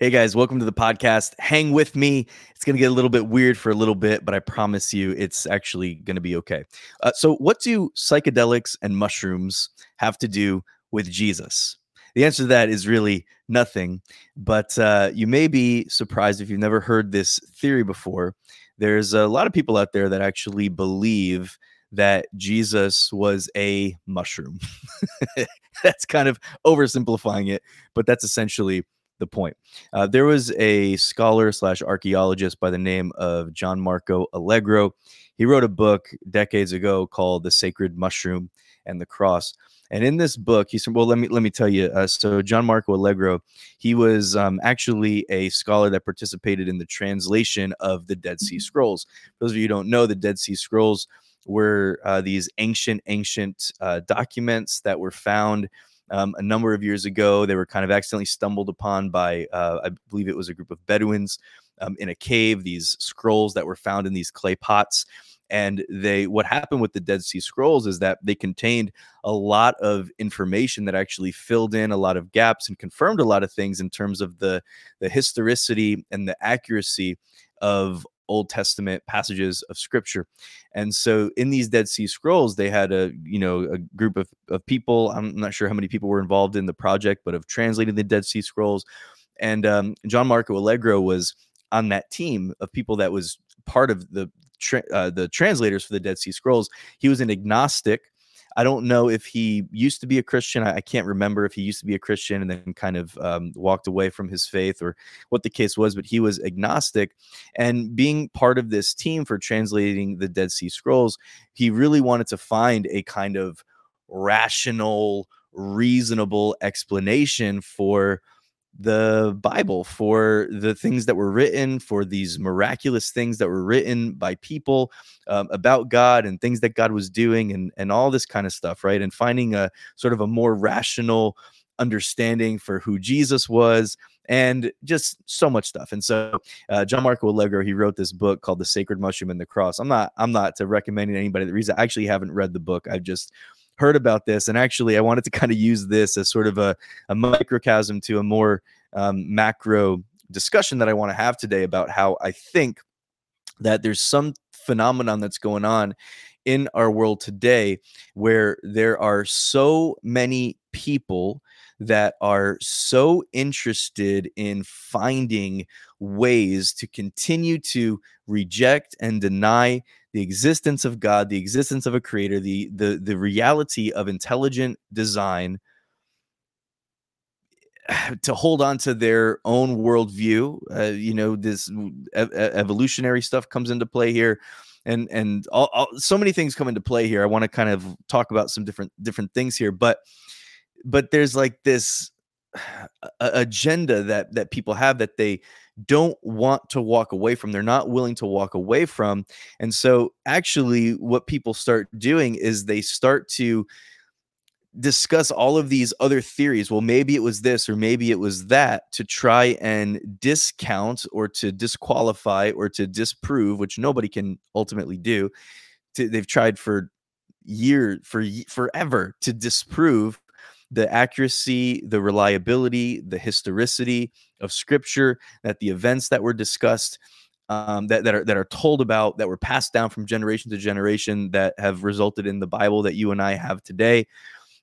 Hey guys, welcome to the podcast. Hang with me. It's going to get a little bit weird for a little bit, but I promise you it's actually going to be okay. Uh, so, what do psychedelics and mushrooms have to do with Jesus? The answer to that is really nothing, but uh, you may be surprised if you've never heard this theory before. There's a lot of people out there that actually believe that Jesus was a mushroom. that's kind of oversimplifying it, but that's essentially the point. Uh, there was a scholar slash archaeologist by the name of John Marco Allegro. He wrote a book decades ago called "The Sacred Mushroom and the Cross." And in this book, he said, "Well, let me let me tell you." Uh, so, John Marco Allegro, he was um, actually a scholar that participated in the translation of the Dead Sea Scrolls. For those of you who don't know, the Dead Sea Scrolls were uh, these ancient, ancient uh, documents that were found um, a number of years ago. They were kind of accidentally stumbled upon by, uh, I believe it was a group of Bedouins um, in a cave, these scrolls that were found in these clay pots. And they, what happened with the Dead Sea Scrolls is that they contained a lot of information that actually filled in a lot of gaps and confirmed a lot of things in terms of the the historicity and the accuracy of Old Testament passages of scripture. And so in these Dead Sea Scrolls, they had a, you know, a group of, of people. I'm not sure how many people were involved in the project, but of translating the Dead Sea Scrolls. And um, John Marco Allegro was on that team of people that was part of the tra- uh, the translators for the Dead Sea Scrolls. He was an agnostic I don't know if he used to be a Christian. I, I can't remember if he used to be a Christian and then kind of um, walked away from his faith or what the case was, but he was agnostic. And being part of this team for translating the Dead Sea Scrolls, he really wanted to find a kind of rational, reasonable explanation for the Bible, for the things that were written, for these miraculous things that were written by people um, about God and things that God was doing, and and all this kind of stuff, right? And finding a sort of a more rational understanding for who Jesus was and just so much stuff. And so uh, John Marco Allegro, he wrote this book called The Sacred Mushroom and the Cross. I'm not I'm not to recommending anybody the reason I actually haven't read the book. I've just heard about this. And actually, I wanted to kind of use this as sort of a, a microcosm to a more um, macro discussion that I want to have today about how I think that there's some phenomenon that's going on in our world today where there are so many people that are so interested in finding ways to continue to reject and deny the existence of God, the existence of a creator, the the the reality of intelligent design to hold on to their own worldview. Uh, you know, this ev- evolutionary stuff comes into play here, and and all, all, so many things come into play here. I want to kind of talk about some different different things here, but but there's like this agenda that that people have that they don't want to walk away from they're not willing to walk away from and so actually what people start doing is they start to discuss all of these other theories well maybe it was this or maybe it was that to try and discount or to disqualify or to disprove which nobody can ultimately do to, they've tried for years for forever to disprove the accuracy, the reliability, the historicity of scripture, that the events that were discussed, um, that, that are that are told about, that were passed down from generation to generation, that have resulted in the Bible that you and I have today.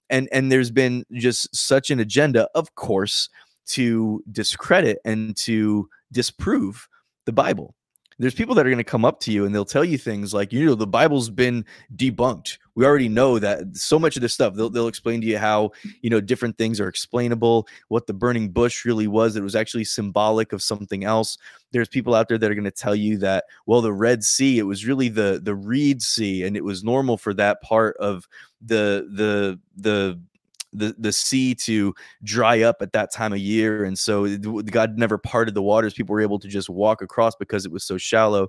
And and there's been just such an agenda, of course, to discredit and to disprove the Bible there's people that are going to come up to you and they'll tell you things like, you know, the Bible's been debunked. We already know that so much of this stuff. They'll, they'll explain to you how, you know, different things are explainable, what the burning bush really was. It was actually symbolic of something else. There's people out there that are going to tell you that, well, the Red Sea, it was really the the Reed Sea, and it was normal for that part of the the the the the sea to dry up at that time of year and so god never parted the waters people were able to just walk across because it was so shallow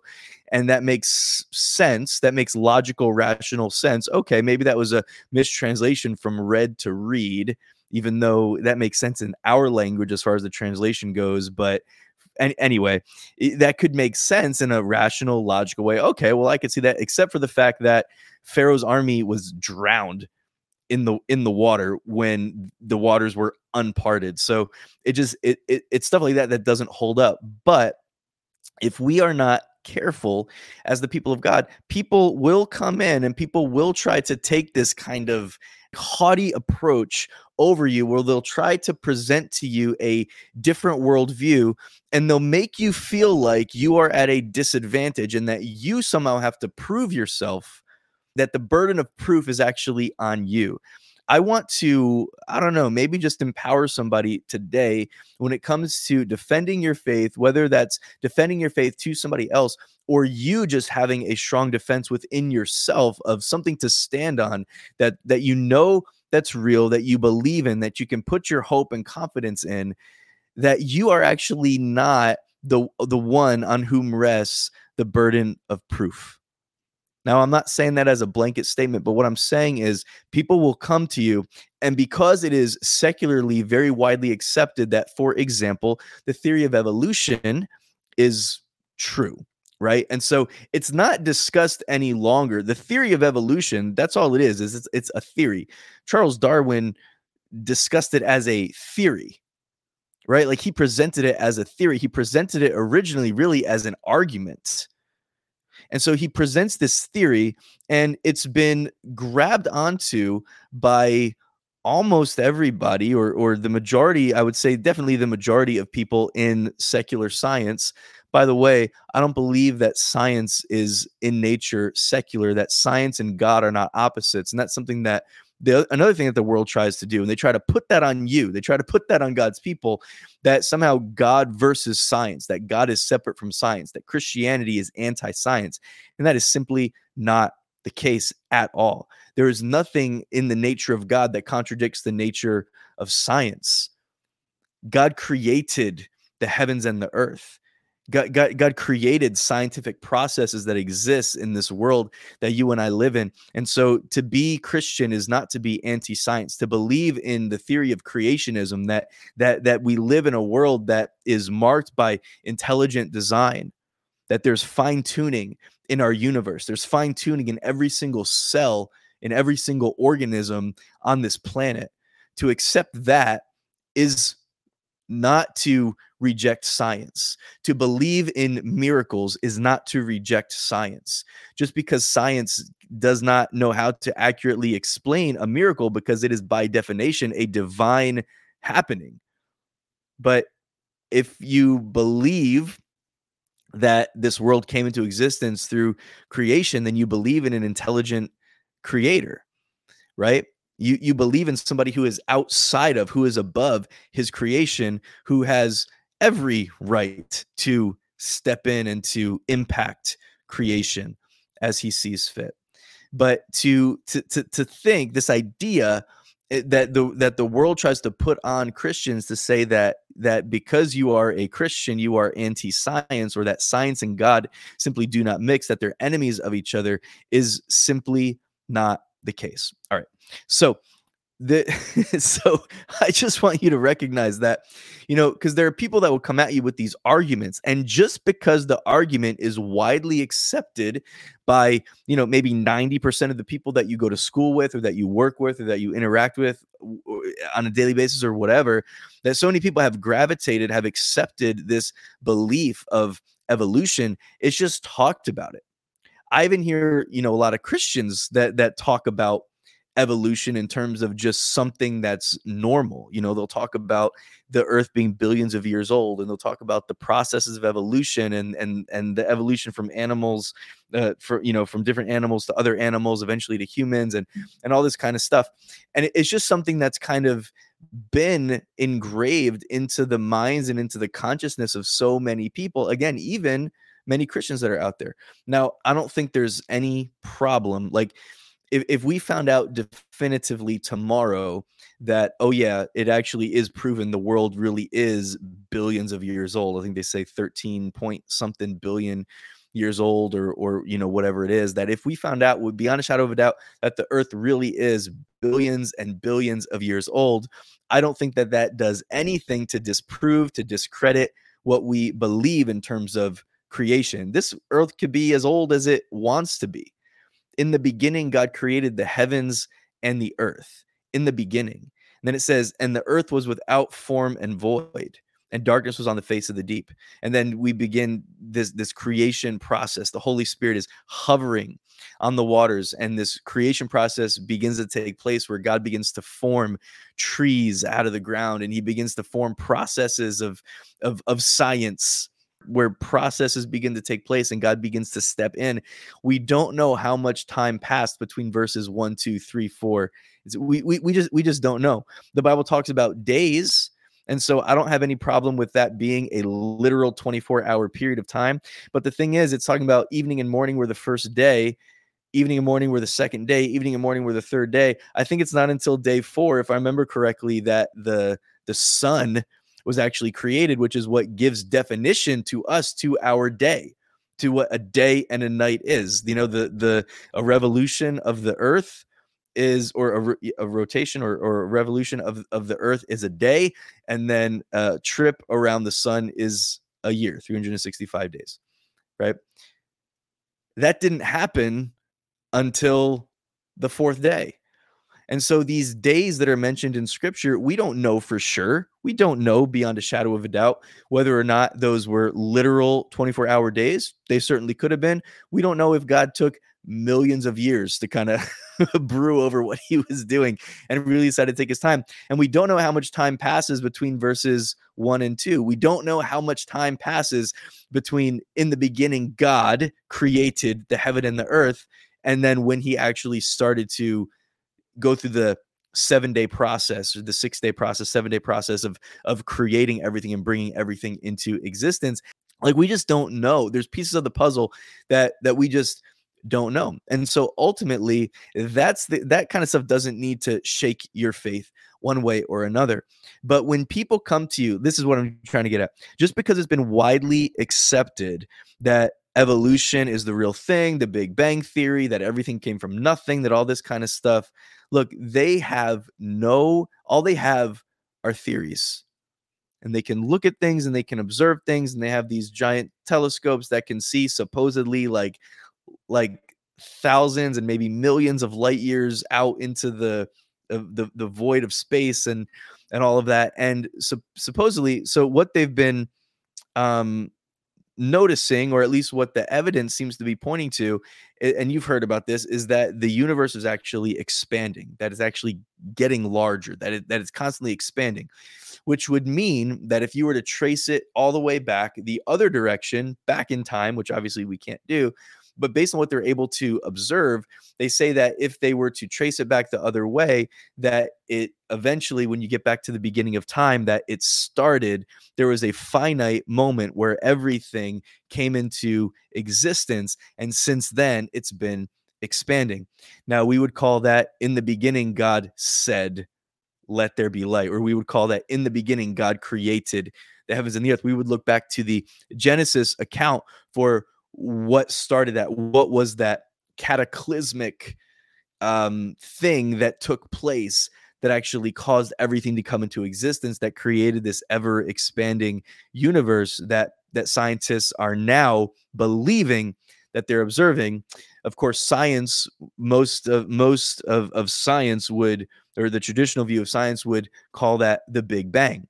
and that makes sense that makes logical rational sense okay maybe that was a mistranslation from red to read even though that makes sense in our language as far as the translation goes but and anyway, that could make sense in a rational, logical way. Okay, well, I could see that, except for the fact that Pharaoh's army was drowned in the in the water when the waters were unparted. So it just it, it it's stuff like that that doesn't hold up. But if we are not careful as the people of God, people will come in and people will try to take this kind of haughty approach over you where they'll try to present to you a different worldview and they'll make you feel like you are at a disadvantage and that you somehow have to prove yourself that the burden of proof is actually on you. I want to, I don't know, maybe just empower somebody today when it comes to defending your faith, whether that's defending your faith to somebody else or you just having a strong defense within yourself of something to stand on that that you know that's real, that you believe in, that you can put your hope and confidence in, that you are actually not the the one on whom rests the burden of proof. Now, I'm not saying that as a blanket statement, but what I'm saying is people will come to you, and because it is secularly very widely accepted that, for example, the theory of evolution is true, right? And so it's not discussed any longer. The theory of evolution, that's all it is, is it's, it's a theory. Charles Darwin discussed it as a theory, right? Like he presented it as a theory. He presented it originally really as an argument and so he presents this theory, and it's been grabbed onto by almost everybody or or the majority i would say definitely the majority of people in secular science. By the way i don't believe that science is in nature secular that science and god are not opposites and that's something that the another thing that the world tries to do and they try to put that on you they try to put that on god's people that somehow god versus science that god is separate from science that christianity is anti-science and that is simply not the case at all. There is nothing in the nature of god that contradicts the nature of science. God created the heavens and the earth God, God, God created scientific processes that exist in this world that you and I live in. And so to be Christian is not to be anti-science, to believe in the theory of creationism that that that we live in a world that is marked by intelligent design, that there's fine-tuning in our universe. There's fine-tuning in every single cell, in every single organism on this planet. To accept that is not to reject science. To believe in miracles is not to reject science. Just because science does not know how to accurately explain a miracle because it is by definition a divine happening. But if you believe that this world came into existence through creation, then you believe in an intelligent creator, right? You you believe in somebody who is outside of, who is above his creation, who has every right to step in and to impact creation as he sees fit. But to to to, to think this idea eh, that the that the world tries to put on Christians to say that that because you are a Christian you are anti-science or that science and God simply do not mix that they're enemies of each other is simply not the case. All right. So the so I just want you to recognize that, you know, because there are people that will come at you with these arguments, and just because the argument is widely accepted by, you know, maybe 90% of the people that you go to school with or that you work with or that you interact with on a daily basis or whatever, that so many people have gravitated, have accepted this belief of evolution, it's just talked about it. I even hear, you know, a lot of Christians that that talk about evolution in terms of just something that's normal. You know, they'll talk about the earth being billions of years old and they'll talk about the processes of evolution and and and the evolution from animals uh, for you know from different animals to other animals eventually to humans and mm. and all this kind of stuff. And it's just something that's kind of been engraved into the minds and into the consciousness of so many people again even many Christians that are out there. Now, I don't think there's any problem like if, if we found out definitively tomorrow that oh yeah it actually is proven the world really is billions of years old i think they say 13 point something billion years old or or you know whatever it is that if we found out would beyond a shadow of a doubt that the earth really is billions and billions of years old i don't think that that does anything to disprove to discredit what we believe in terms of creation this earth could be as old as it wants to be in the beginning, God created the heavens and the earth in the beginning. then it says, and the earth was without form and void, and darkness was on the face of the deep. And then we begin this this creation process. The Holy Spirit is hovering on the waters, and this creation process begins to take place where God begins to form trees out of the ground, and He begins to form processes of of, of science where processes begin to take place and God begins to step in. We don't know how much time passed between verses one, two, three, four. we, we, we just we just don't know. The Bible talks about days. And so I don't have any problem with that being a literal 24 hour period of time. But the thing is, it's talking about evening and morning were the first day, evening and morning were the second day, evening and morning were the third day. I think it's not until day four, if I remember correctly, that the the sun was actually created, which is what gives definition to us to our day, to what a day and a night is. You know, the the a revolution of the earth is or a, a rotation or, or a revolution of, of the earth is a day and then a trip around the sun is a year 365 days right that didn't happen until the fourth day and so these days that are mentioned in scripture, we don't know for sure. We don't know beyond a shadow of a doubt whether or not those were literal 24 hour days. They certainly could have been. We don't know if God took millions of years to kind of brew over what he was doing and really decided to take his time. And we don't know how much time passes between verses one and two. We don't know how much time passes between in the beginning, God created the heaven and the earth. And then when he actually started to go through the seven day process or the six day process seven day process of of creating everything and bringing everything into existence like we just don't know. There's pieces of the puzzle that that we just don't know. And so ultimately that's the, that kind of stuff doesn't need to shake your faith one way or another. But when people come to you this is what i'm trying to get at just because it's been widely accepted that evolution is the real thing the big bang theory that everything came from nothing that all this kind of stuff look, they have no, all they have are theories. And they can look at things and they can observe things, and they have these giant telescopes that can see supposedly like like thousands and maybe millions of light years out into the the the void of space and and all of that. And so, supposedly, so what they've been um noticing, or at least what the evidence seems to be pointing to, and you've heard about this, is that the universe is actually expanding, that is actually getting larger, that it, that it's constantly expanding, which would mean that if you were to trace it all the way back the other direction, back in time, which obviously we can't do, but based on what they're able to observe, they say that if they were to trace it back the other way, that it eventually, when you get back to the beginning of time, that it started, there was a finite moment where everything came into existence. And since then, it's been expanding. Now, we would call that in the beginning, God said, let there be light, or we would call that in the beginning, God created the heavens and the earth. We would look back to the Genesis account for what started that what was that cataclysmic um, thing that took place that actually caused everything to come into existence that created this ever expanding universe that that scientists are now believing that they're observing? Of course science most of most of, of science would or the traditional view of science would call that the big bang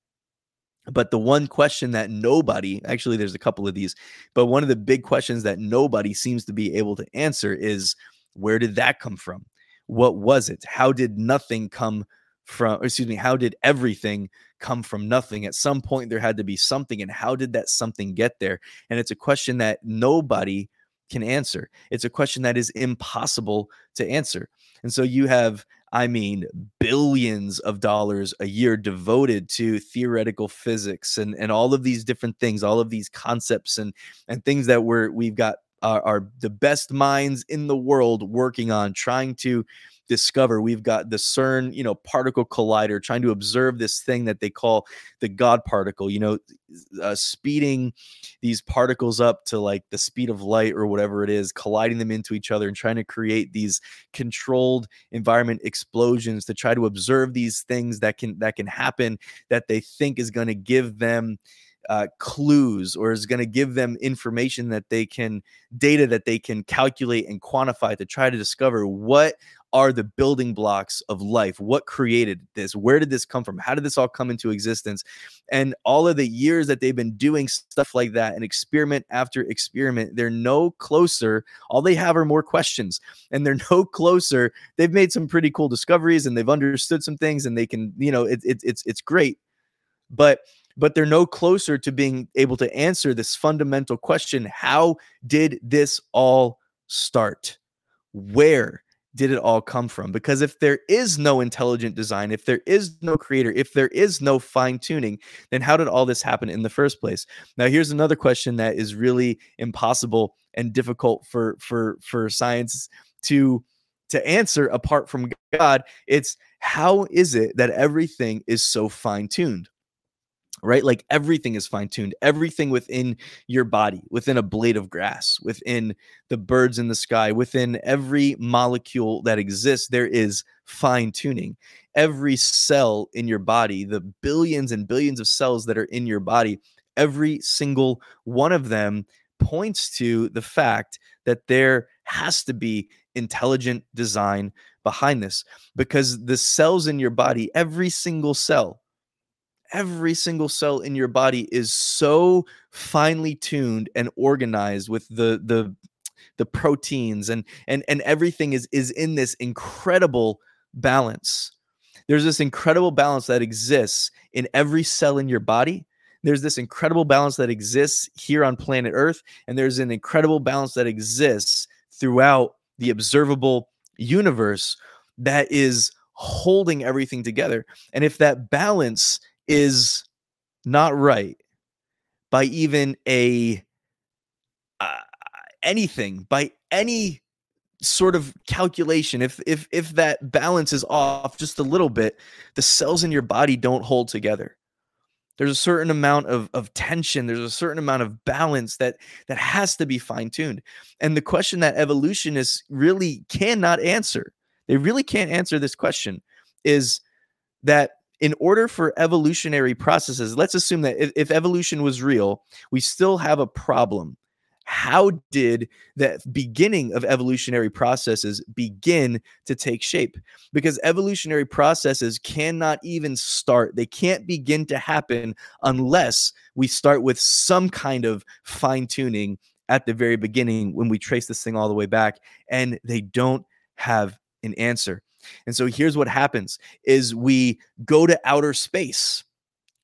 but the one question that nobody, actually, there's a couple of these, but one of the big questions that nobody seems to be able to answer is where did that come from? What was it? How did nothing come from, excuse me, how did everything come from nothing? At some point, there had to be something, and how did that something get there? And it's a question that nobody can answer. It's a question that is impossible to answer. And so you have I mean, billions of dollars a year devoted to theoretical physics and, and all of these different things, all of these concepts and, and things that we're, we've got are, are the best minds in the world working on trying to discover. We've got the CERN, you know, particle collider trying to observe this thing that they call the God particle, you know, uh, speeding these particles up to like the speed of light or whatever it is, colliding them into each other and trying to create these controlled environment explosions to try to observe these things that can that can happen that they think is going to give them uh, clues or is going to give them information that they can data that they can calculate and quantify to try to discover what are the building blocks of life? What created this? Where did this come from? How did this all come into existence? And all of the years that they've been doing stuff like that and experiment after experiment, they're no closer. All they have are more questions and they're no closer. They've made some pretty cool discoveries and they've understood some things and they can, you know, it, it, it's, it's great. But but they're no closer to being able to answer this fundamental question how did this all start? Where did it all come from? Because if there is no intelligent design, if there is no creator, if there is no fine tuning, then how did all this happen in the first place? Now, here's another question that is really impossible and difficult for for for science to to answer apart from God. It's how is it that everything is so fine tuned? Right? Like everything is fine tuned, everything within your body, within a blade of grass, within the birds in the sky, within every molecule that exists, there is fine tuning. Every cell in your body, the billions and billions of cells that are in your body, every single one of them points to the fact that there has to be intelligent design behind this because the cells in your body, every single cell, every single cell in your body is so finely tuned and organized with the the the proteins and and and everything is is in this incredible balance. There's this incredible balance that exists in every cell in your body. There's this incredible balance that exists here on planet earth and there's an incredible balance that exists throughout the observable universe that is holding everything together. And if that balance is not right by even a uh, anything by any sort of calculation. If if if that balance is off just a little bit the cells in your body don't hold together. There's a certain amount of, of tension there's a certain amount of balance that that has to be fine-tuned. And the question that evolutionists really cannot answer they really can't answer this question is that in order for evolutionary processes, let's assume that if, if, evolution was real, we still have a problem. How did the beginning of evolutionary processes begin to take shape? Because evolutionary processes cannot even start, they can't begin to happen unless we start with some kind of fine tuning at the very beginning when we trace this thing all the way back. And they don't have an answer. And so here's what happens is we go to outer space,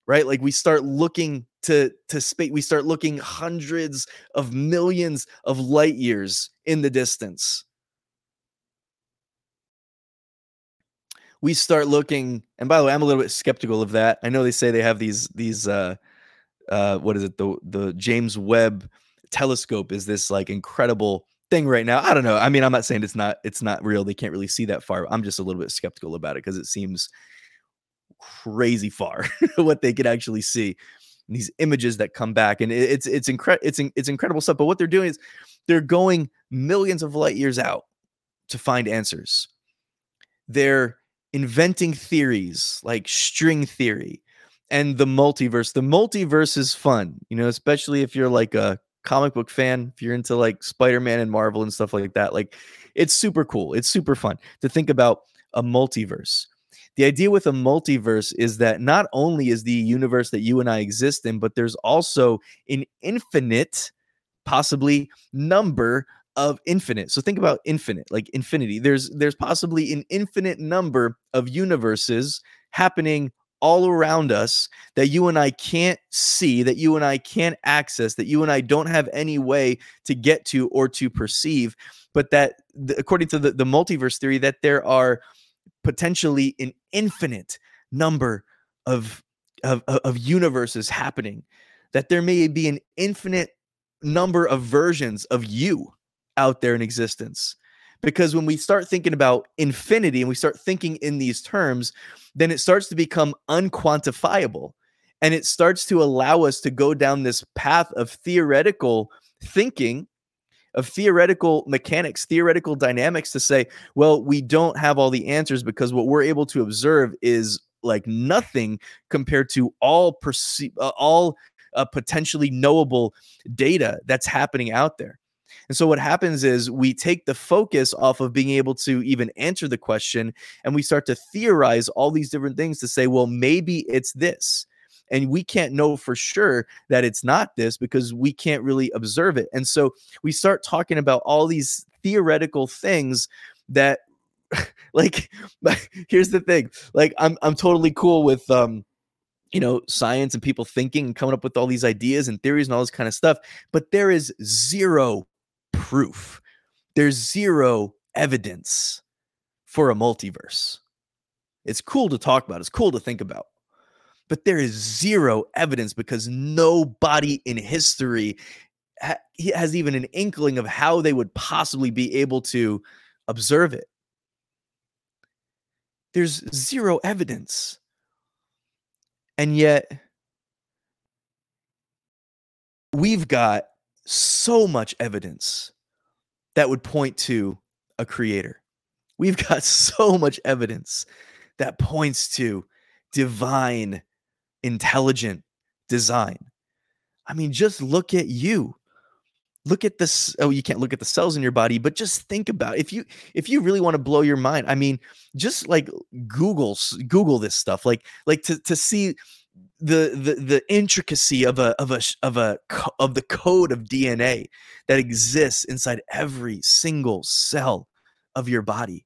right? Like we start looking to to space we start looking hundreds of millions of light years in the distance. We start looking and by the way I'm a little bit skeptical of that. I know they say they have these these uh uh what is it the the James Webb telescope is this like incredible thing right now. I don't know. I mean, I'm not saying it's not it's not real. They can't really see that far. I'm just a little bit skeptical about it because it seems crazy far what they could actually see. And these images that come back, and it's it's incredible. It's it's incredible stuff. But what they're doing is they're going millions of light years out to find answers. They're inventing theories like string theory and the multiverse. The multiverse is fun, you know, especially if you're like a comic book fan, if you're into like Spider-Man and Marvel and stuff like that, like it's super cool. It's super fun to think about a multiverse. The idea with a multiverse is that not only is the universe that you and I exist in, but there's also an infinite, possibly number of infinite. So think about infinite, like infinity. There's there's possibly an infinite number of universes happening all around us that you and I can't see, that you and I can't access, that you and I don't have any way to get to or to perceive, but that according to the, the multiverse theory, that there are potentially an infinite number of, of, of universes happening, that there may be an infinite number of versions of you out there in existence because when we start thinking about infinity and we start thinking in these terms, then it starts to become unquantifiable. And it starts to allow us to go down this path of theoretical thinking, of theoretical mechanics, theoretical dynamics to say, well, we don't have all the answers because what we're able to observe is like nothing compared to all perce- uh, all uh, potentially knowable data that's happening out there. And so what happens is we take the focus off of being able to even answer the question and we start to theorize all these different things to say, well, maybe it's this. And we can't know for sure that it's not this because we can't really observe it. And so we start talking about all these theoretical things that like here's the thing like i'm i'm totally cool with um you know science and people thinking and coming up with all these ideas and theories and all this kind of stuff but there is zero proof. There's zero evidence for a multiverse. It's cool to talk about it's cool to think about but there is zero evidence because nobody in history ha- has even an inkling of how they would possibly be able to observe it. There's zero evidence. And yet, we've got so much evidence that would point to a creator. We've got so much evidence that points to divine, intelligent design. I mean, just look at you look at this oh you can't look at the cells in your body but just think about if you if you really want to blow your mind i mean just like google google this stuff like like to to see the the the intricacy of a of a of a of the code of dna that exists inside every single cell of your body.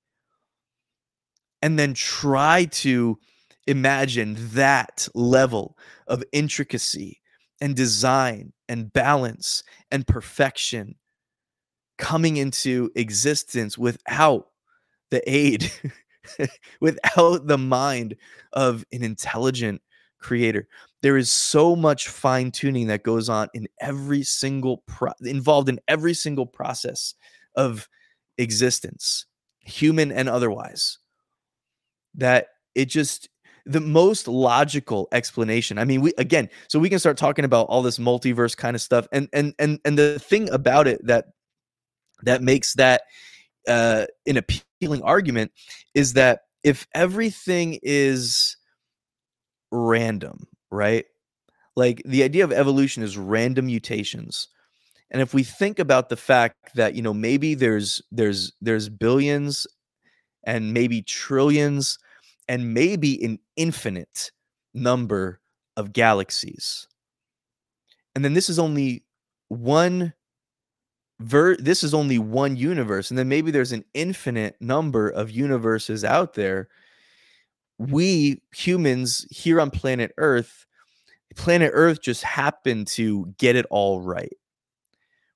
And then try to imagine that level of intricacy and design and balance and perfection coming into existence without the aid, without the mind of an intelligent creator. There is so much fine tuning that goes on in every single pro- involved in every single process of existence, human and otherwise, that it just the most logical explanation. I mean, we again, so we can start talking about all this multiverse kind of stuff, and and and and the thing about it that that makes that uh, an appealing argument is that if everything is random, right? Like the idea of evolution is random mutations. And if we think about the fact that, you know, maybe there's there's there's billions and maybe trillions and maybe an infinite number of galaxies. And then this is only one ver this is only one universe and then maybe there's an infinite number of universes out there. We humans here on planet Earth, planet Earth just happened to get it all right.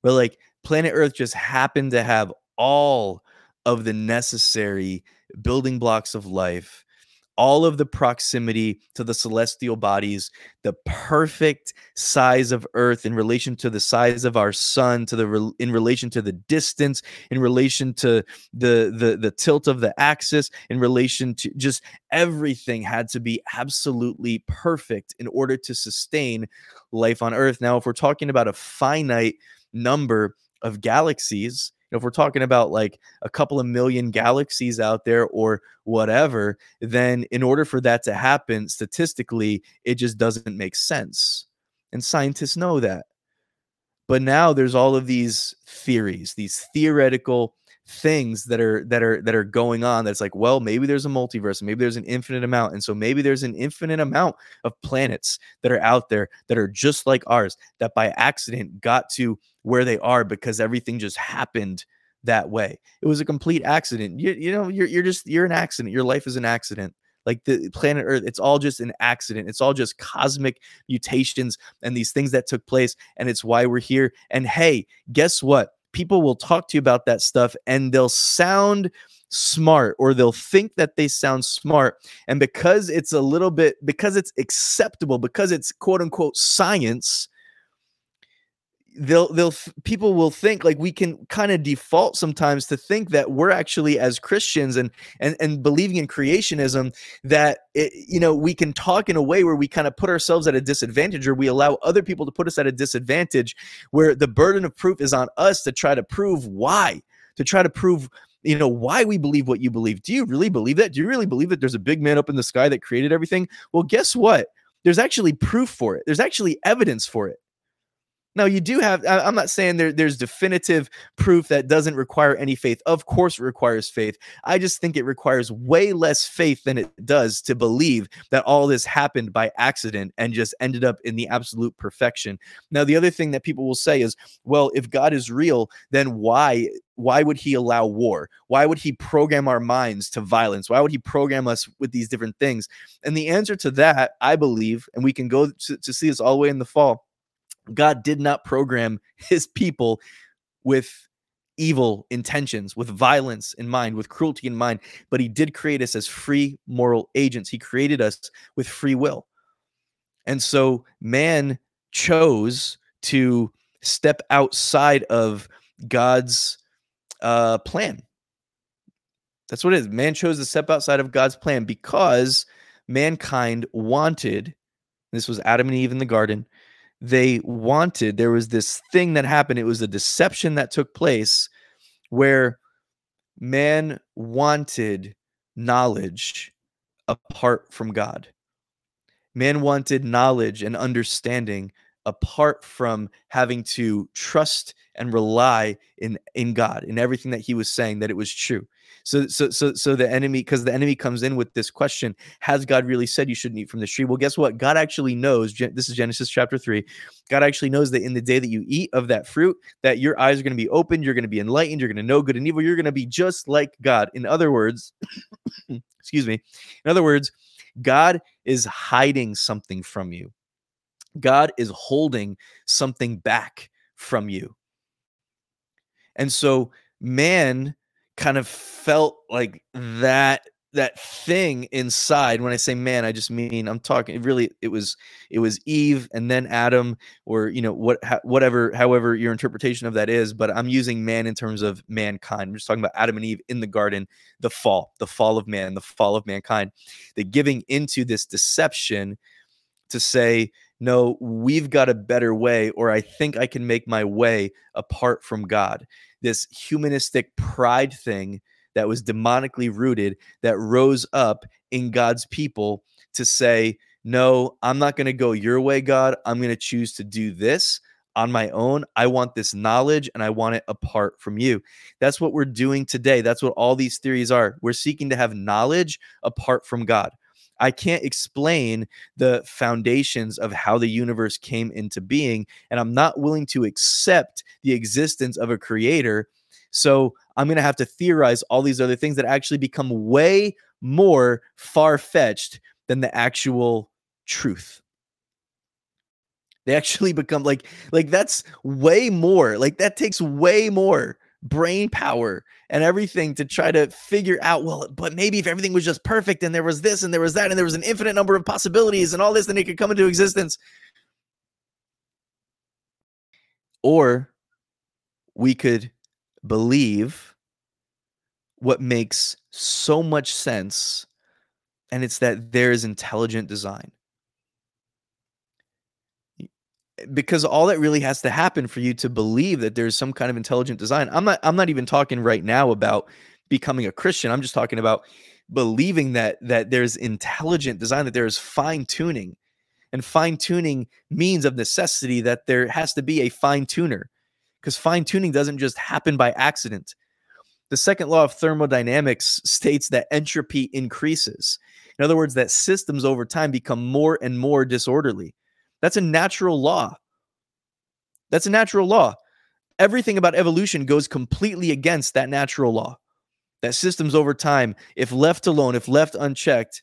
But like planet Earth just happened to have all of the necessary building blocks of life all of the proximity to the celestial bodies, the perfect size of Earth in relation to the size of our sun, to the in relation to the distance, in relation to the the the tilt of the axis, in relation to just everything had to be absolutely perfect in order to sustain life on Earth. Now, if we're talking about a finite number of galaxies, if we're talking about like a couple of million galaxies out there or whatever, then in order for that to happen statistically, it just doesn't make sense. And scientists know that. But now there's all of these theories, these theoretical things that are that are that are going on that's like well maybe there's a multiverse maybe there's an infinite amount and so maybe there's an infinite amount of planets that are out there that are just like ours that by accident got to where they are because everything just happened that way. It was a complete accident. You, you know you're, you're just you're an accident. Your life is an accident. Like the planet earth it's all just an accident. It's all just cosmic mutations and these things that took place and it's why we're here. And hey guess what people will talk to you about that stuff and they'll sound smart or they'll think that they sound smart and because it's a little bit because it's acceptable because it's quote unquote science they'll they'll people will think like we can kind of default sometimes to think that we're actually as Christians and and and believing in creationism that it, you know we can talk in a way where we kind of put ourselves at a disadvantage or we allow other people to put us at a disadvantage where the burden of proof is on us to try to prove why to try to prove you know why we believe what you believe. Do you really believe that? Do you really believe that there's a big man up in the sky that created everything? Well guess what? There's actually proof for it. There's actually evidence for it Now you do have. I'm not saying there, there's definitive proof that doesn't require any faith. Of course, it requires faith. I just think it requires way less faith than it does to believe that all this happened by accident and just ended up in the absolute perfection. Now, the other thing that people will say is, well, if God is real, then why why would he allow war? Why would he program our minds to violence? Why would he program us with these different things? And the answer to that, I believe, and we can go to, to see this all the way in the fall God did not program his people with evil intentions, with violence in mind, with cruelty in mind, but he did create us as free moral agents. He created us with free will. And so man chose to step outside of God's uh, plan. That's what it is. Man chose to step outside of God's plan because mankind wanted, this was Adam and Eve in the garden, they wanted there was this thing that happened it was a deception that took place where man wanted knowledge apart from god. Man wanted knowledge and understanding apart from having to trust and rely in in god in everything that he was saying that it was true so so so so the enemy because the enemy comes in with this question, has God really said you shouldn't eat from the tree? Well, guess what? God actually knows. This is Genesis chapter 3. God actually knows that in the day that you eat of that fruit, that your eyes are going to be opened, you're going to be enlightened, you're going to know good and evil, you're going to be just like God. In other words, excuse me. In other words, God is hiding something from you. God is holding something back from you. And so man kind of felt like that that thing inside. When i say man i just mean i'm talking really it was it was eve and then adam or you know what whatever however your interpretation of that is but i'm using man in terms of mankind. I'm just talking about adam and eve in the garden the fall the fall of man the fall of mankind. The giving into this deception to say no we've got a better way or i think i can make my way apart from god this humanistic pride thing that was demonically rooted that rose up in God's people to say, No, I'm not going to go your way, God. I'm going to choose to do this on my own. I want this knowledge and I want it apart from you. That's what we're doing today. That's what all these theories are. We're seeking to have knowledge apart from God. I can't explain the foundations of how the universe came into being, and I'm not willing to accept the existence of a creator. So I'm going to have to theorize all these other things that actually become way more far fetched than the actual truth. They actually become like like that's way more. Like that takes way more brain power and everything to try to figure out well but maybe if everything was just perfect and there was this and there was that and there was an infinite number of possibilities and all this then it could come into existence. Or we could believe what makes so much sense and it's that there is intelligent design because all that really has to happen for you to believe that there's some kind of intelligent design i'm not i'm not even talking right now about becoming a christian i'm just talking about believing that that there's intelligent design that there's fine tuning and fine tuning means of necessity that there has to be a fine tuner because fine tuning doesn't just happen by accident. The second law of thermodynamics states that entropy increases. In other words that systems over time become more and more disorderly that's a natural law. That's a natural law. Everything about evolution goes completely against that natural law. That systems over time, if left alone, if left unchecked,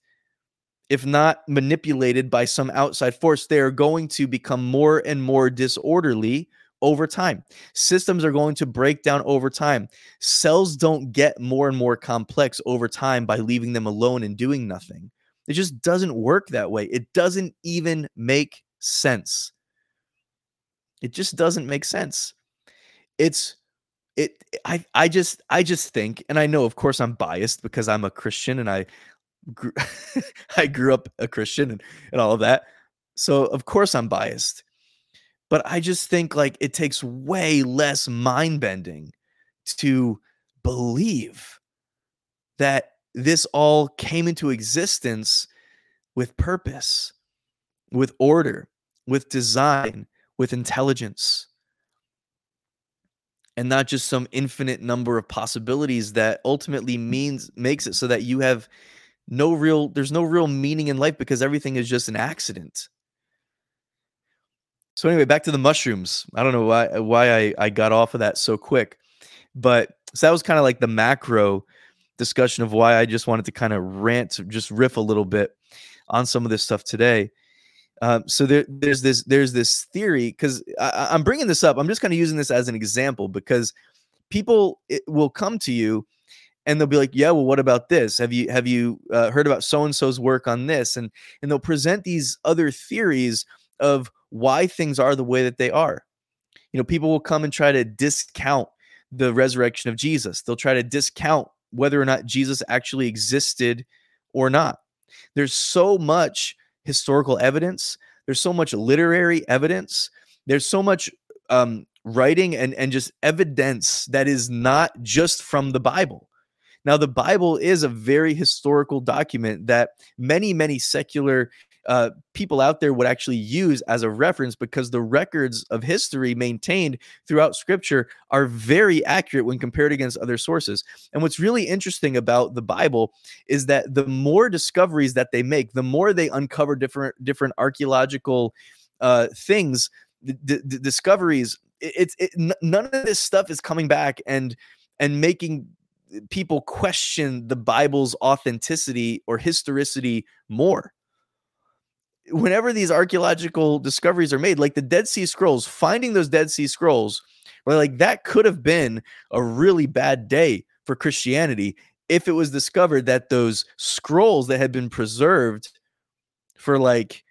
if not manipulated by some outside force, they are going to become more and more disorderly over time. Systems are going to break down over time. Cells don't get more and more complex over time by leaving them alone and doing nothing. It just doesn't work that way. It doesn't even make sense. It just doesn't make sense. It's it I I just I just think and I know of course I'm biased because I'm a Christian and I grew, I grew up a Christian and, and all of that. So of course I'm biased. But I just think like it takes way less mind bending to believe that this all came into existence with purpose with order, with design, with intelligence. And not just some infinite number of possibilities that ultimately mm. means makes it so that you have no real there's no real meaning in life because everything is just an accident. So anyway back to the mushrooms. I don't know why why i, I got off of that so quick but so that was kind of like the macro discussion of why i just wanted to kind of rant just riff a little bit on some of this stuff today um, so there, there's this there's this theory because i'm bringing this up i'm just kind of using this as an example because people will come to you and they'll be like yeah well what about this? Have you have you uh, heard about so and so's work on this? And and they'll present these other theories of why things are the way that they are. You know people will come and try to discount the resurrection of jesus. They'll try to discount whether or not jesus actually existed or not. There's so much historical evidence. There's so much literary evidence. There's so much um, writing and, and just evidence that is not just from the Bible. Now, the Bible is a very historical document that many, many secular uh, people out there would actually use as a reference because the records of history maintained throughout scripture are very accurate when compared against other sources. And what's really interesting about the Bible is that the more discoveries that they make, the more they uncover different different archaeological uh, things, the, the, the discoveries. It's it, it, none of this stuff is coming back and and making people question the Bible's authenticity or historicity more whenever these archaeological discoveries are made, like the Dead Sea Scrolls, finding those Dead Sea Scrolls, like that could have been a really bad day for Christianity if it was discovered that those scrolls that had been preserved for like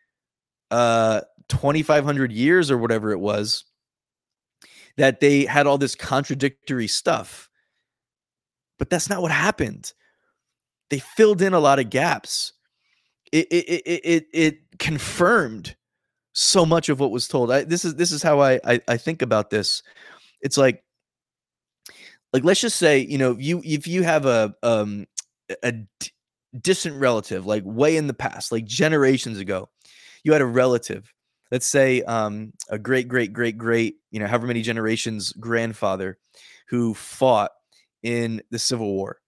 uh 2500 years or whatever it was that they had all this contradictory stuff. But that's not what happened. They filled in a lot of gaps it it it it, confirmed so much of what was told. I, this is this is how I, I I think about this. It's like like let's just say you know you if you have a um a distant relative like way in the past like generations ago you had a relative let's say um a great great great great you know however many generations grandfather who fought in the civil war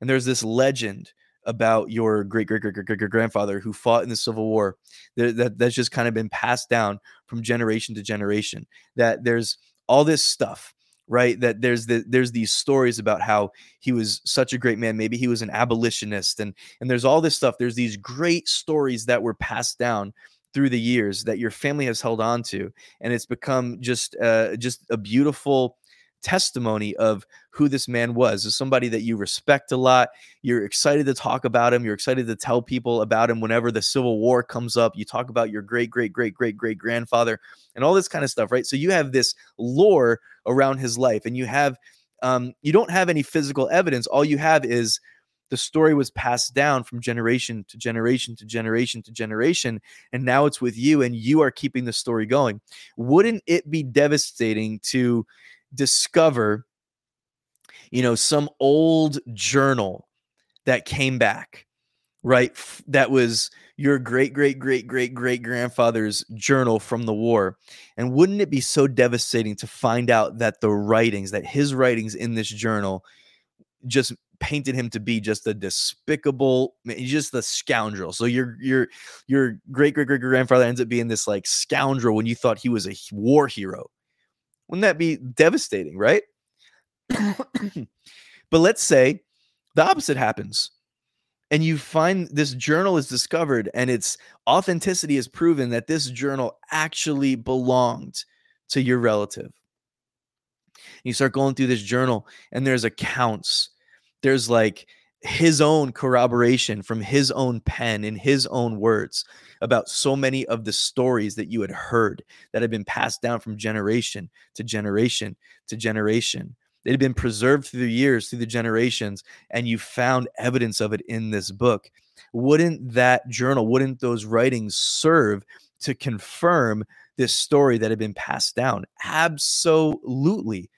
and there's this legend about your great great great great grandfather who fought in the Civil War. That, that that's just kind of been passed down from generation to generation. That there's all this stuff right that there's the, there's these stories about how he was such a great man maybe he was an abolitionist and and there's all this stuff there's these great stories that were passed down through the years that your family has held on to and it's become just uh, just a beautiful testimony of who this man was Is somebody that you respect a lot you're excited to talk about him you're excited to tell people about him whenever the civil war comes up you talk about your great great great great great grandfather and all this kind of stuff right? So you have this lore around his life and you have um, you don't have any physical evidence all you have is the story was passed down from generation to generation to generation to generation and now it's with you and you are keeping the story going. Wouldn't it be devastating to discover you know some old journal that came back right that was your great great great great great grandfather's journal from the war. And wouldn't it be so devastating to find out that the writings that his writings in this journal just painted him to be just a despicable just a scoundrel. So your your your great great great grandfather ends up being this like scoundrel when you thought he was a war hero wouldn't that be devastating, right? but let's say the opposite happens and you find this journal is discovered and its authenticity is proven that this journal actually belonged to your relative. You start going through this journal and there's accounts. There's like his own corroboration from his own pen in his own words about so many of the stories that you had heard that had been passed down from generation to generation to generation. It had been preserved through the years, through the generations, and you found evidence of it in this book. Wouldn't that journal, wouldn't those writings serve to confirm this story that had been passed down? Absolutely.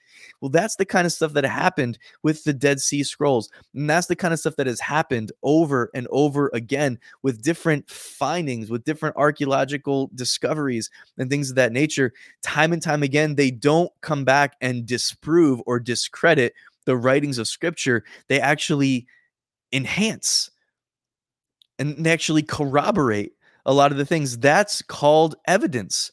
Well, that's the kind of stuff that happened with the Dead Sea Scrolls. And that's the kind of stuff that has happened over and over again with different findings, with different archaeological discoveries and things of that nature. Time and time again, they don't come back and disprove or discredit the writings of scripture. They actually enhance and they actually corroborate a lot of the things. That's called evidence.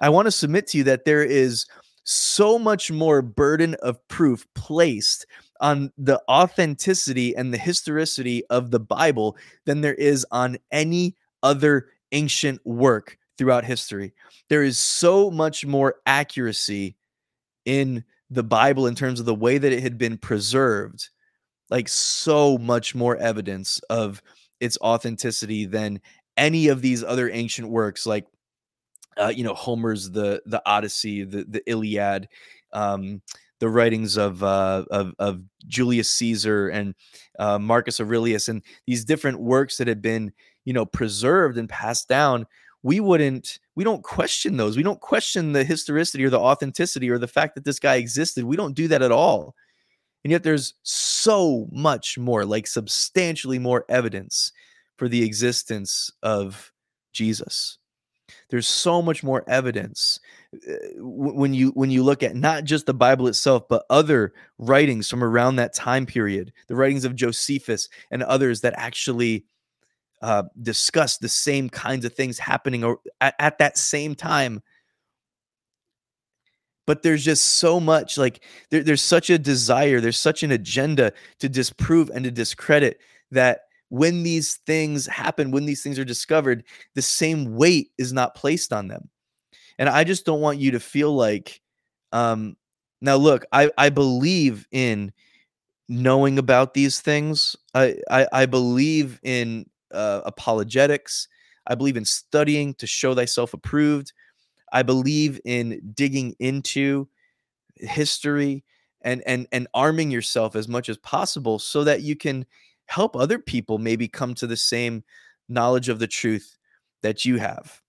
I want to submit to you that there is so much more burden of proof placed on the authenticity and the historicity of the Bible than there is on any other ancient work throughout history. There is so much more accuracy in the Bible in terms of the way that it had been preserved, like so much more evidence of its authenticity than any of these other ancient works like uh, you know Homer's the the Odyssey, the the Iliad, um, the writings of, uh, of of Julius Caesar and uh, Marcus Aurelius, and these different works that had been you know preserved and passed down. We wouldn't, we don't question those. We don't question the historicity or the authenticity or the fact that this guy existed. We don't do that at all. And yet there's so much more, like substantially more evidence for the existence of Jesus. There's so much more evidence uh, when you when you look at not just the Bible itself, but other writings from around that time period, the writings of Josephus and others that actually uh, discuss the same kinds of things happening at, at that same time. But there's just so much like there, there's such a desire there's such an agenda to disprove and to discredit that when these things happen, when these things are discovered, the same weight is not placed on them. And I just don't want you to feel like, um, now look, I, I believe in knowing about these things. I, I, I believe in uh, apologetics. I believe in studying to show thyself approved. I believe in digging into history and and and arming yourself as much as possible so that you can help other people maybe come to the same knowledge of the truth that you have.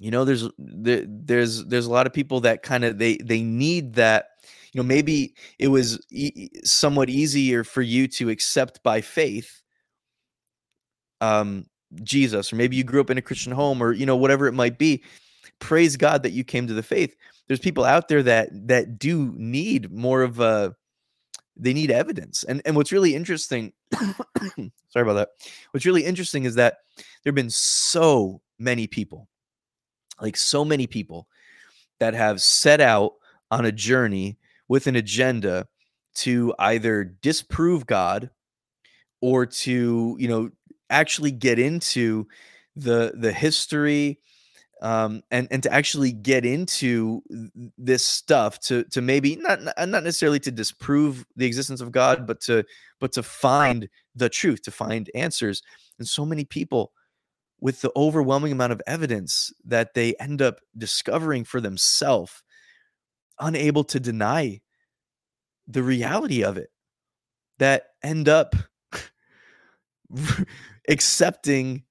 You know there's there, there's there's a lot of people that kind of they they need that you know maybe it was e- somewhat easier for you to accept by faith um jesus or maybe you grew up in a christian home or you know whatever it might be. Praise god that you came to the faith. There's people out there that that do need more of a they need evidence. And and what's really interesting, sorry about that. What's really interesting is that there've been so many people, like so many people that have set out on a journey with an agenda to either disprove God or to, you know, actually get into the the history um, and and to actually get into this stuff to to maybe not not necessarily to disprove the existence of God, but to but to find the truth, to find answers. And so many people with the overwhelming amount of evidence that they end up discovering for themselves, unable to deny the reality of it, that end up accepting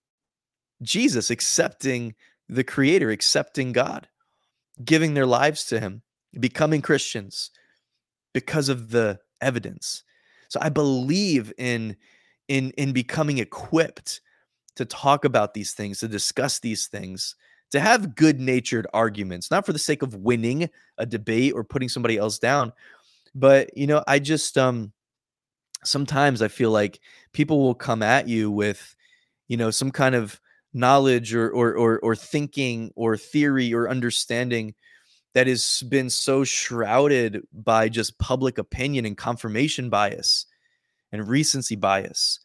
Jesus, accepting the creator accepting God, giving their lives to him, becoming Christians because of the evidence. So I believe in in in becoming equipped to talk about these things, to discuss these things, to have good-natured arguments, not for the sake of winning a debate or putting somebody else down, but you know, I just um sometimes I feel like people will come at you with you know some kind of knowledge or or or, or thinking or theory or understanding that has been so shrouded by just public opinion and confirmation bias and recency bias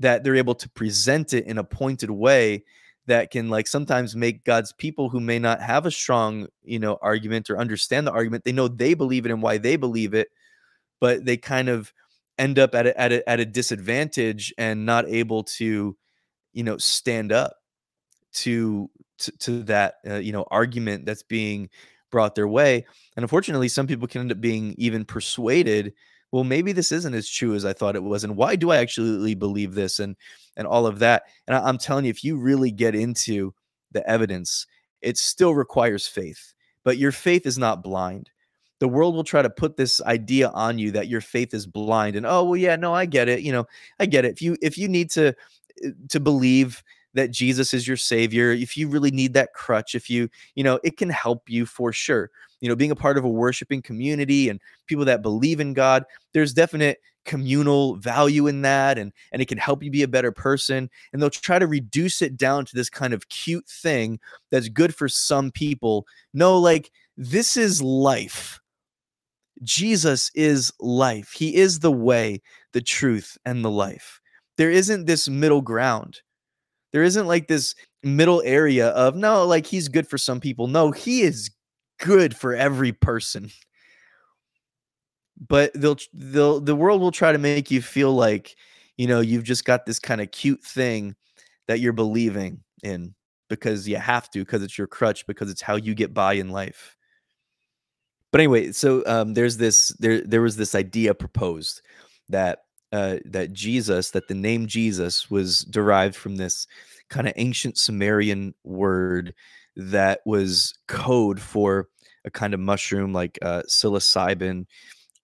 that they're able to present it in a pointed way that can like sometimes make God's people who may not have a strong, you know, argument or understand the argument, they know they believe it and why they believe it, but they kind of end up at a, at a, at a disadvantage and not able to, you know, stand up to to, to that uh, you know argument that's being brought their way and unfortunately some people can end up being even persuaded well maybe this isn't as true as i thought it was and why do i actually believe this? and and all of that and I, i'm telling you if you really get into the evidence it still requires faith but your faith is not blind. The world will try to put this idea on you that your faith is blind and oh well yeah no i get it you know i get it. If you if you need to eh, to believe that jesus is your savior if you really need that crutch if you you know it can help you for sure you know being a part of a worshiping community and people that believe in god there's definite communal value in that and and it can help you be a better person and they'll try to reduce it down to this kind of cute thing that's good for some people no like this is life Jesus is life. He is the way, the truth, and the life. There isn't this middle ground. There isn't like this middle area of no, like he's good for some people. No, he is good for every person. But they'll they'll the world will try to make you feel like, you know, you've just got this kind of cute thing that you're believing in because you have to, because it's your crutch, because it's how you get by in life. But anyway, so um, there's this there there was this idea proposed that uh, that Jesus that the name Jesus was derived from this kind of ancient Sumerian word that was code for a kind of mushroom like uh, psilocybin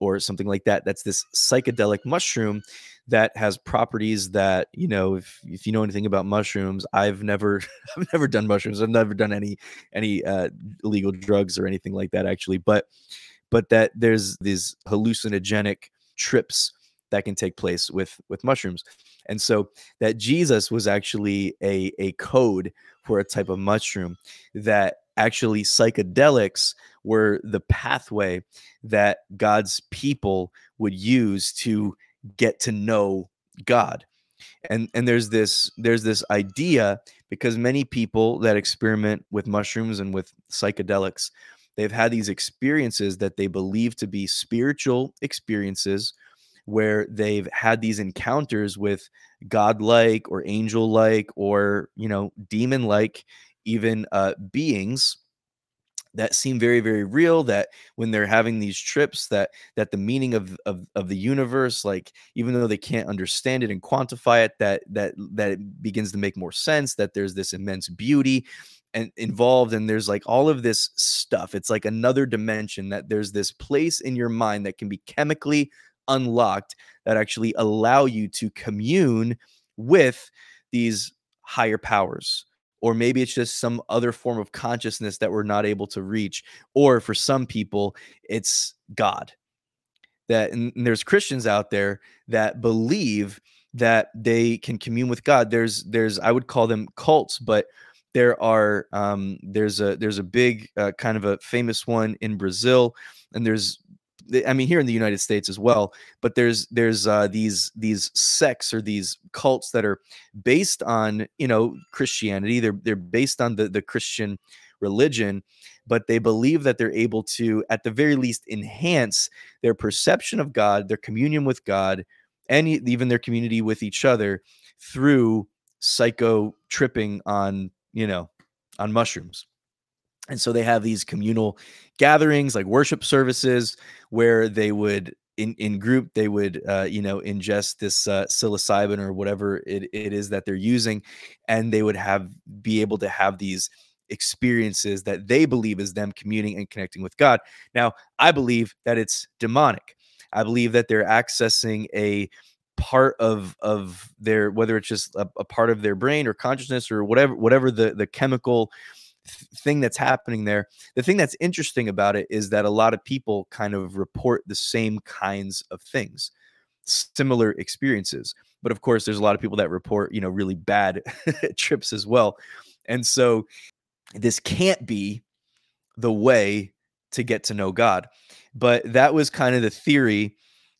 or something like that. That's this psychedelic mushroom that has properties that you know if if you know anything about mushrooms i've never i've never done mushrooms i've never done any any uh illegal drugs or anything like that actually but but that there's these hallucinogenic trips that can take place with with mushrooms and so that jesus was actually a a code for a type of mushroom that actually psychedelics were the pathway that god's people would use to get to know God. And and there's this there's this idea because many people that experiment with mushrooms and with psychedelics they've had these experiences that they believe to be spiritual experiences where they've had these encounters with godlike or angel like or you know demon like even uh, beings that seem very very real that when they're having these trips that that the meaning of of, of the universe like even though they can't understand it and quantify it that that that it begins to make more sense that there's this immense beauty and involved and there's like all of this stuff. It's like another dimension that there's this place in your mind that can be chemically unlocked that actually allow you to commune with these higher powers. Or maybe it's just some other form of consciousness that we're not able to reach. Or for some people it's god. That and there's christians out there that believe that they can commune with god. There's there's i would call them cults but there are um there's a there's a big uh, kind of a famous one in brazil and there's I mean, here in the United States as well. But there's there's uh, these these sects or these cults that are based on you know Christianity. They're they're based on the the Christian religion, but they believe that they're able to, at the very least, enhance their perception of God, their communion with God, and even their community with each other through psycho tripping on you know on mushrooms. And so they have these communal gatherings, like worship services, where they would in in group they would uh, you know ingest this uh, psilocybin or whatever it, it is that they're using, and they would have be able to have these experiences that they believe is them communing and connecting with God. Now, I believe that it's demonic. I believe that they're accessing a part of of their whether it's just a, a part of their brain or consciousness or whatever whatever the the chemical thing that's happening there. The thing that's interesting about it is that a lot of people kind of report the same kinds of things, similar experiences. But of course, there's a lot of people that report, you know, really bad trips as well. And so this can't be the way to get to know God. But that was kind of the theory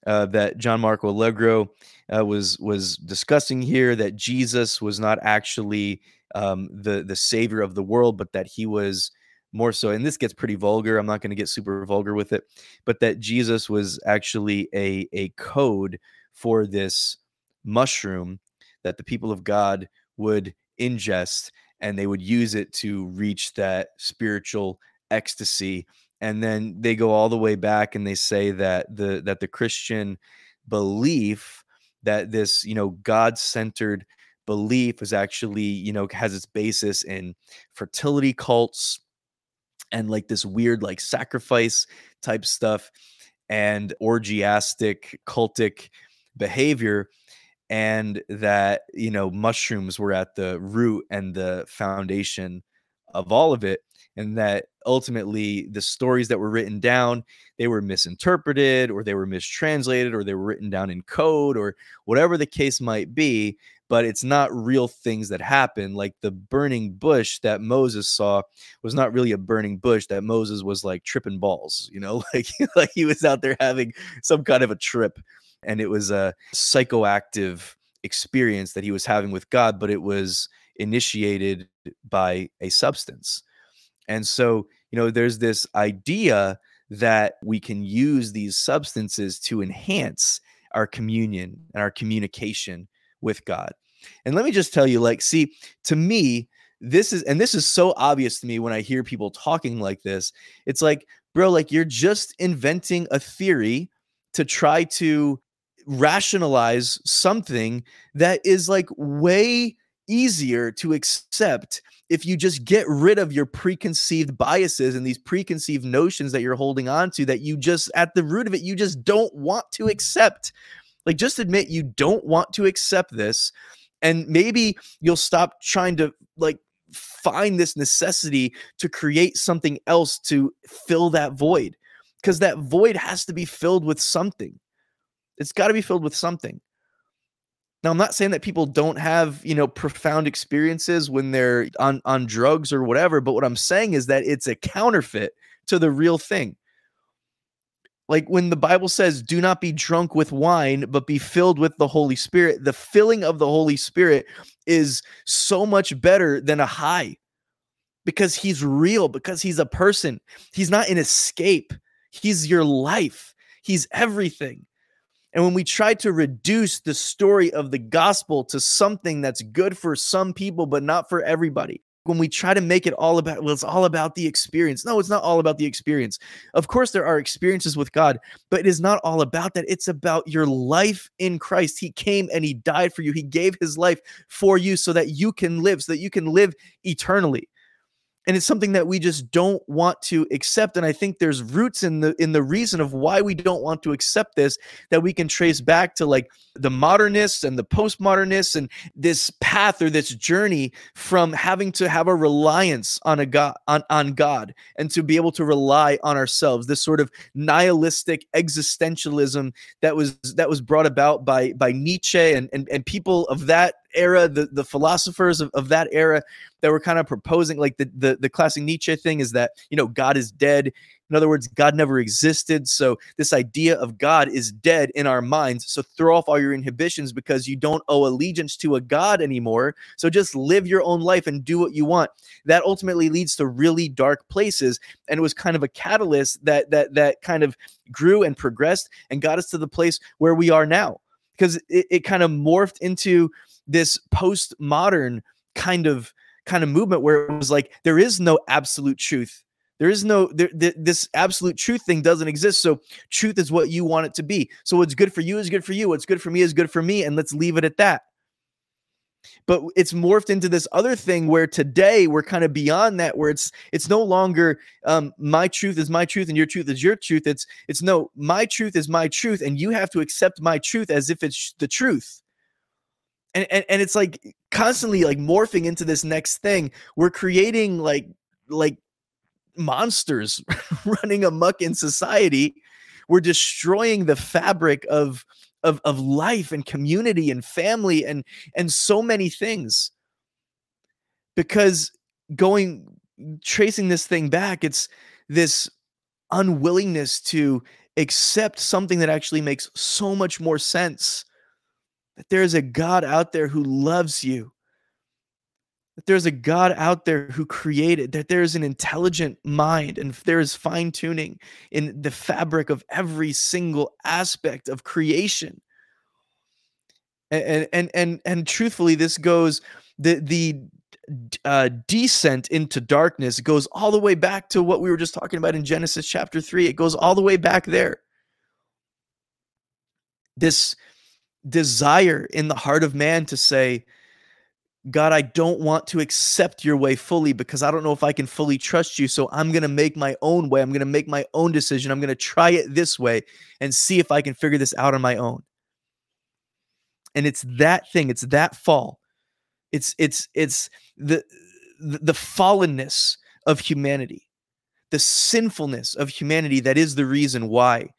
uh, that John Marco Allegro uh, was was discussing here that Jesus was not actually um, the the savior of the world, but that he was more so. And this gets pretty vulgar. I'm not going to get super vulgar with it, but that Jesus was actually a a code for this mushroom that the people of God would ingest and they would use it to reach that spiritual ecstasy and then they go all the way back and they say that the that the christian belief that this you know god-centered belief is actually you know has its basis in fertility cults and like this weird like sacrifice type stuff and orgiastic cultic behavior and that you know mushrooms were at the root and the foundation of all of it and that ultimately the stories that were written down they were misinterpreted or they were mistranslated or they were written down in code or whatever the case might be but it's not real things that happen like the burning bush that moses saw was not really a burning bush that moses was like tripping balls you know like like he was out there having some kind of a trip and it was a psychoactive experience that he was having with god but it was initiated by a substance and so, you know, there's this idea that we can use these substances to enhance our communion and our communication with God. And let me just tell you like see, to me, this is and this is so obvious to me when I hear people talking like this. It's like, bro, like you're just inventing a theory to try to rationalize something that is like way easier to accept if you just get rid of your preconceived biases and these preconceived notions that you're holding on to that you just at the root of it you just don't want to accept like just admit you don't want to accept this and maybe you'll stop trying to like find this necessity to create something else to fill that void because that void has to be filled with something it's got to be filled with something now, I'm not saying that people don't have, you know, profound experiences when they're on on drugs or whatever, but what I'm saying is that it's a counterfeit to the real thing. Like when the Bible says, "Do not be drunk with wine, but be filled with the Holy Spirit." The filling of the Holy Spirit is so much better than a high because he's real, because he's a person. He's not an escape. He's your life. He's everything. And when we try to reduce the story of the gospel to something that's good for some people, but not for everybody, when we try to make it all about, well, it's all about the experience. No, it's not all about the experience. Of course, there are experiences with God, but it is not all about that. It's about your life in Christ. He came and He died for you, He gave His life for you so that you can live, so that you can live eternally and it's something that we just don't want to accept and i think there's roots in the in the reason of why we don't want to accept this that we can trace back to like the modernists and the postmodernists and this path or this journey from having to have a reliance on a god on, on god and to be able to rely on ourselves this sort of nihilistic existentialism that was that was brought about by by nietzsche and and, and people of that era, the, the philosophers of, of that era that were kind of proposing like the, the the classic Nietzsche thing is that you know God is dead. In other words, God never existed. So this idea of God is dead in our minds. So throw off all your inhibitions because you don't owe allegiance to a God anymore. So just live your own life and do what you want. That ultimately leads to really dark places. And it was kind of a catalyst that that that kind of grew and progressed and got us to the place where we are now. Because it, it kind of morphed into this postmodern kind of kind of movement where it was like there is no absolute truth. There is no there, th- this absolute truth thing doesn't exist. So truth is what you want it to be. So what's good for you is good for you. What's good for me is good for me and let's leave it at that. But it's morphed into this other thing where today we're kind of beyond that where it's it's no longer um, my truth is my truth and your truth is your truth. It's it's no my truth is my truth and you have to accept my truth as if it's the truth and, and and it's like constantly like morphing into this next thing. We're creating like like monsters running amuck in society. We're destroying the fabric of of of life and community and family and and so many things. Because going tracing this thing back it's this unwillingness to accept something that actually makes so much more sense that there's a God out there who loves you, that there's a God out there who created, that there's an intelligent mind and there is fine tuning in the fabric of every single aspect of creation. And and and and truthfully, this goes the the uh, descent into darkness goes all the way back to what we were just talking about in Genesis chapter 3. It goes all the way back there. This desire in the heart of man to say, God, I don't want to accept your way fully because I don't know if I can fully trust you. So I'm going to make my own way. I'm going to make my own decision. I'm going to try it this way and see if I can figure this out on my own. And it's that thing, it's that fall. It's it's it's the the fallenness of humanity. The sinfulness of humanity that is the reason why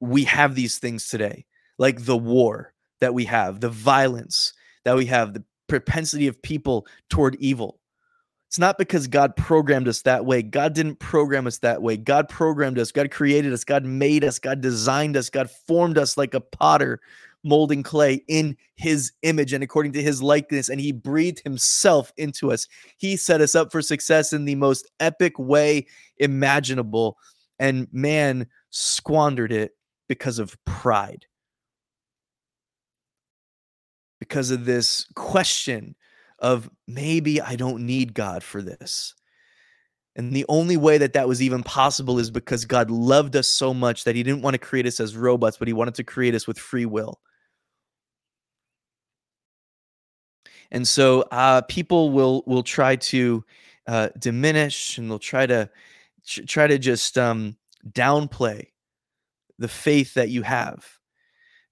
we have these things today. Like the war that we have, the violence that we have, the propensity of people toward evil. It's not because God programmed us that way. God didn't program us that way. God programmed us. God created us. God made us. God designed us. God formed us like a potter molding clay in his image and according to his likeness. And he breathed himself into us. He set us up for success in the most epic way imaginable. And man squandered it because of pride because of this question of maybe I don't need God for this. And the only way that that was even possible is because God loved us so much that he didn't want to create us as robots, but he wanted to create us with free will. And so uh, people will will try to uh, diminish and they'll try to try to just um, downplay the faith that you have.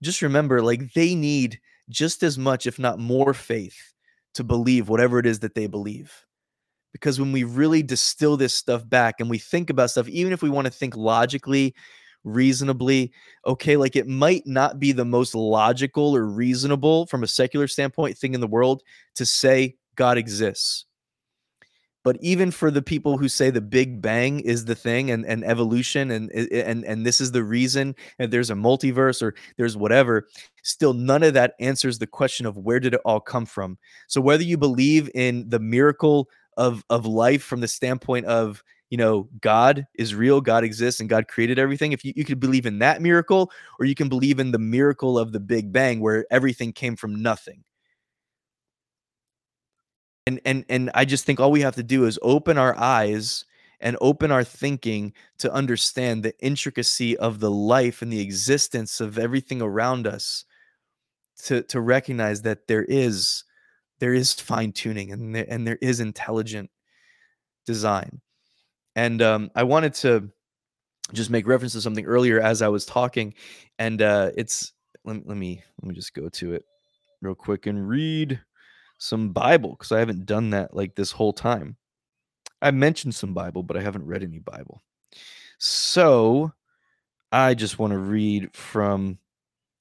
Just remember, like they need just as much, if not more, faith to believe whatever it is that they believe. Because when we really distill this stuff back and we think about stuff, even if we want to think logically, reasonably, okay, like it might not be the most logical or reasonable from a secular standpoint thing in the world to say God exists. But even for the people who say the Big Bang is the thing and, and evolution and, and and this is the reason and there's a multiverse or there's whatever, still none of that answers the question of where did it all come from. So whether you believe in the miracle of of life from the standpoint of you know god is real god exists and god created everything if you, you could believe in that miracle or you can believe in the miracle of the big bang where everything came from nothing and and and I just think all we have to do is open our eyes and open our thinking to understand the intricacy of the life and the existence of everything around us to to recognize that there is there is fine tuning and there, and there is intelligent design. And um, i wanted to just make reference to something earlier as i was talking and uh, it's let, let me let me just go to it real quick and read some Bible because I haven't done that like this whole time. I mentioned some Bible, but I haven't read any Bible. So I just want to read from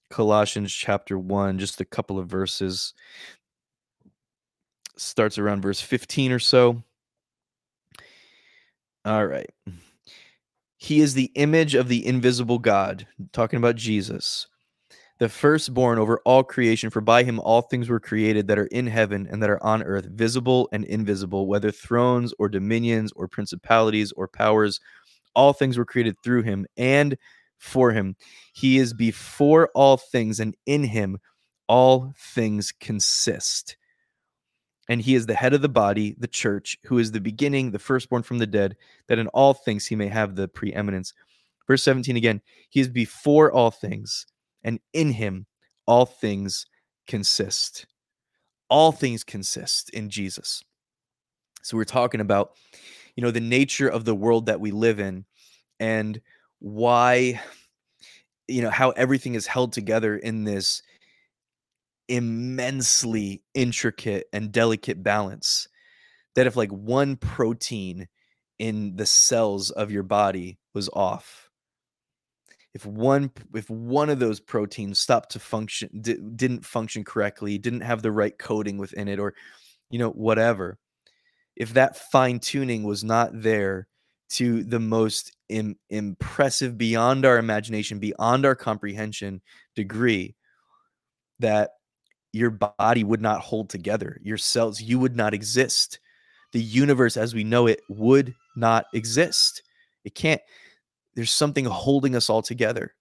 Colossians chapter 1, just a couple of verses. Starts around verse 15 or so. All right. He is the image of the invisible God, talking about Jesus the firstborn over all creation, for by him all things were created that are in heaven and that are on earth, visible and invisible, whether thrones or dominions or principalities or powers. All things were created through him and for him. He is before all things, and in him all things consist. And he is the head of the body, the church, who is the beginning, the firstborn from the dead, that in all things he may have the preeminence. Verse 17 again, he is before all things and in him all things consist. All things consist in Jesus. So we're talking about, you know, the nature of the world that we live in and why, you know, how everything is held together in this immensely intricate and delicate balance. That if like one protein in the cells of your body was off, if one if one of those proteins stopped to function di- didn't function correctly didn't have the right coding within it or you know whatever if that fine tuning was not there to the most Im- impressive beyond our imagination beyond our comprehension degree that your body would not hold together your cells you would not exist. The universe as we know it would not exist. It can't there's something holding us all together.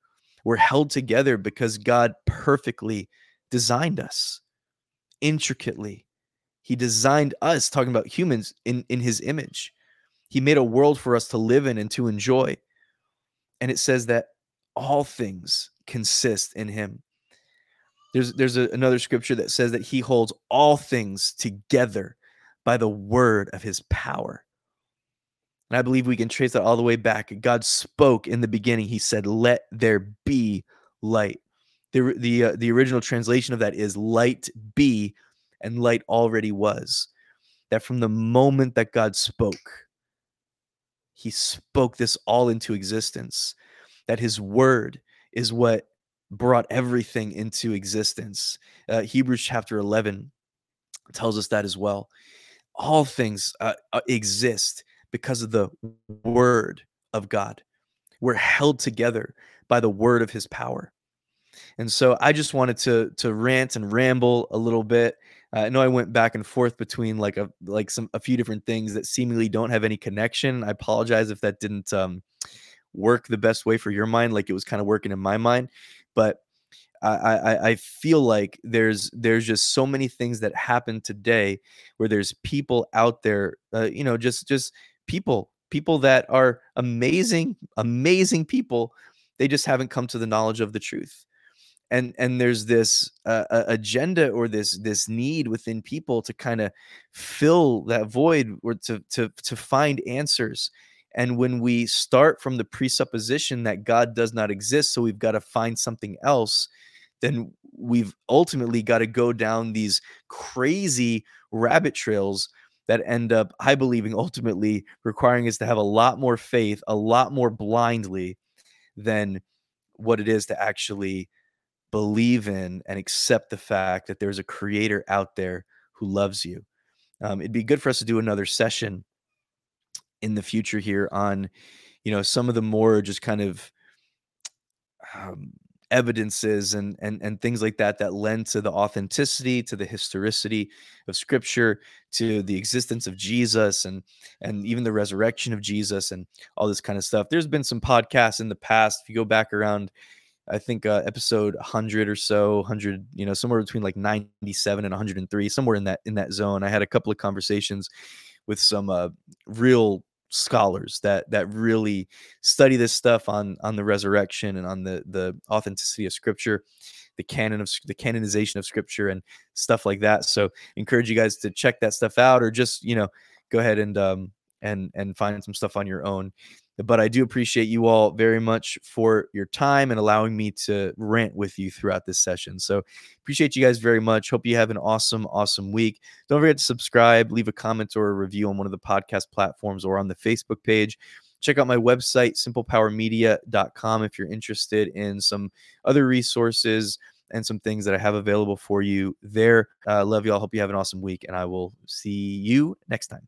We're held together because God perfectly designed us intricately. He designed us, talking about humans, in, in his image. He made a world for us to live in and to enjoy. And it says that all things consist in him. There's there's a, another scripture that says that he holds all things together by the word of his power. And I believe we can trace that all the way back. God spoke in the beginning. He said, "Let there be light." The the uh, the original translation of that is "light be," and light already was. That from the moment that God spoke, He spoke this all into existence. That His word is what brought everything into existence. Uh, Hebrews chapter eleven tells us that as well. All things uh, uh exist because of the word of God. We're held together by the word of his power. And so I just wanted to to rant and ramble a little bit. Uh, I know I went back and forth between like a like some a few different things that seemingly don't have any connection. I apologize if that didn't um, work the best way for your mind, like it was kind of working in my mind. But I, I, I feel like there's there's just so many things that happen today where there's people out there, uh, you know, just just people, people that are amazing, amazing people. They just haven't come to the knowledge of the truth. And, and there's this uh, agenda or this this need within people to kind of fill that void or to to to find answers and when we start from the presupposition that God does not exist, so we've got to find something else, then we've ultimately got to go down these crazy rabbit trails that end up, I believing, ultimately requiring us to have a lot more faith, a lot more blindly than what it is to actually believe in and accept the fact that there's a creator out there who loves you. Um, it'd be good for us to do another session in the future here on, you know, some of the more just kind of um, evidences and and and things like that that lend to the authenticity to the historicity of scripture to the existence of jesus and and even the resurrection of jesus and all this kind of stuff. There's been some podcasts in the past if you go back around i think uh, episode 100 or so 100 you know somewhere between like 97 and 103 somewhere in that in that zone. I had a couple of conversations with some uh, real scholars that that really study this stuff on on the resurrection and on the the authenticity of scripture the canon of the canonization of scripture and stuff like that. So encourage you guys to check that stuff out or just you know go ahead and um and and find some stuff on your own but I do appreciate you all very much for your time and allowing me to rant with you throughout this session. So appreciate you guys very much. Hope you have an awesome, awesome week. Don't forget to subscribe, leave a comment or a review on one of the podcast platforms or on the Facebook page. Check out my website, simplepowermedia.com, if you're interested in some other resources and some things that I have available for you there. Uh, love y'all. Hope you have an awesome week, and I will see you next time.